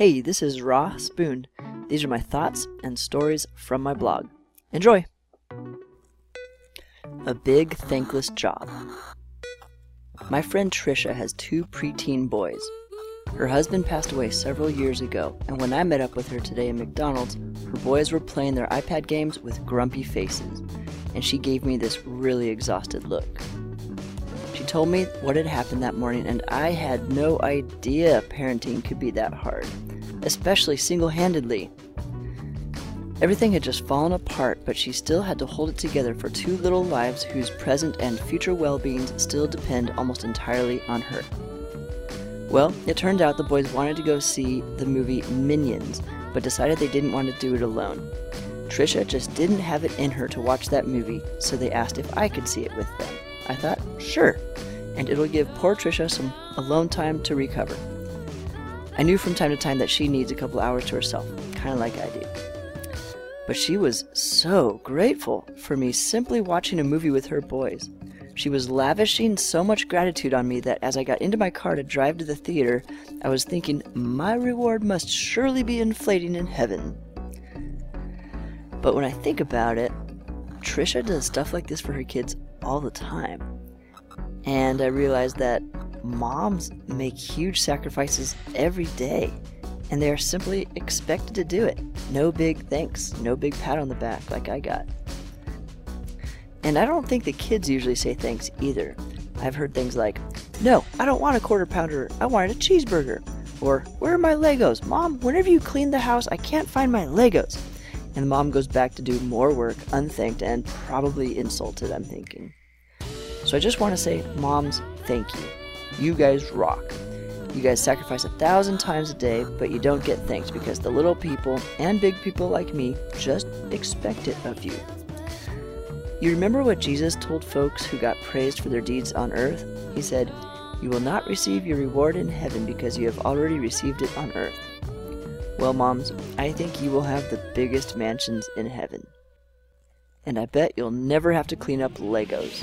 Hey, this is Ross Boone. These are my thoughts and stories from my blog. Enjoy! A Big Thankless Job. My friend Trisha has two preteen boys. Her husband passed away several years ago, and when I met up with her today at McDonald's, her boys were playing their iPad games with grumpy faces, and she gave me this really exhausted look. Told me what had happened that morning, and I had no idea parenting could be that hard, especially single handedly. Everything had just fallen apart, but she still had to hold it together for two little lives whose present and future well beings still depend almost entirely on her. Well, it turned out the boys wanted to go see the movie Minions, but decided they didn't want to do it alone. Trisha just didn't have it in her to watch that movie, so they asked if I could see it with them. I thought, sure, and it'll give poor Trisha some alone time to recover. I knew from time to time that she needs a couple hours to herself, kind of like I do. But she was so grateful for me simply watching a movie with her boys. She was lavishing so much gratitude on me that as I got into my car to drive to the theater, I was thinking, my reward must surely be inflating in heaven. But when I think about it, Trisha does stuff like this for her kids all the time. And I realized that moms make huge sacrifices every day, and they are simply expected to do it. No big thanks, no big pat on the back like I got. And I don't think the kids usually say thanks either. I've heard things like, No, I don't want a quarter pounder, I wanted a cheeseburger. Or, Where are my Legos? Mom, whenever you clean the house, I can't find my Legos. And the mom goes back to do more work, unthanked and probably insulted, I'm thinking. So I just want to say, moms, thank you. You guys rock. You guys sacrifice a thousand times a day, but you don't get thanked because the little people and big people like me just expect it of you. You remember what Jesus told folks who got praised for their deeds on earth? He said, You will not receive your reward in heaven because you have already received it on earth. Well, moms, I think you will have the biggest mansions in heaven. And I bet you'll never have to clean up Legos.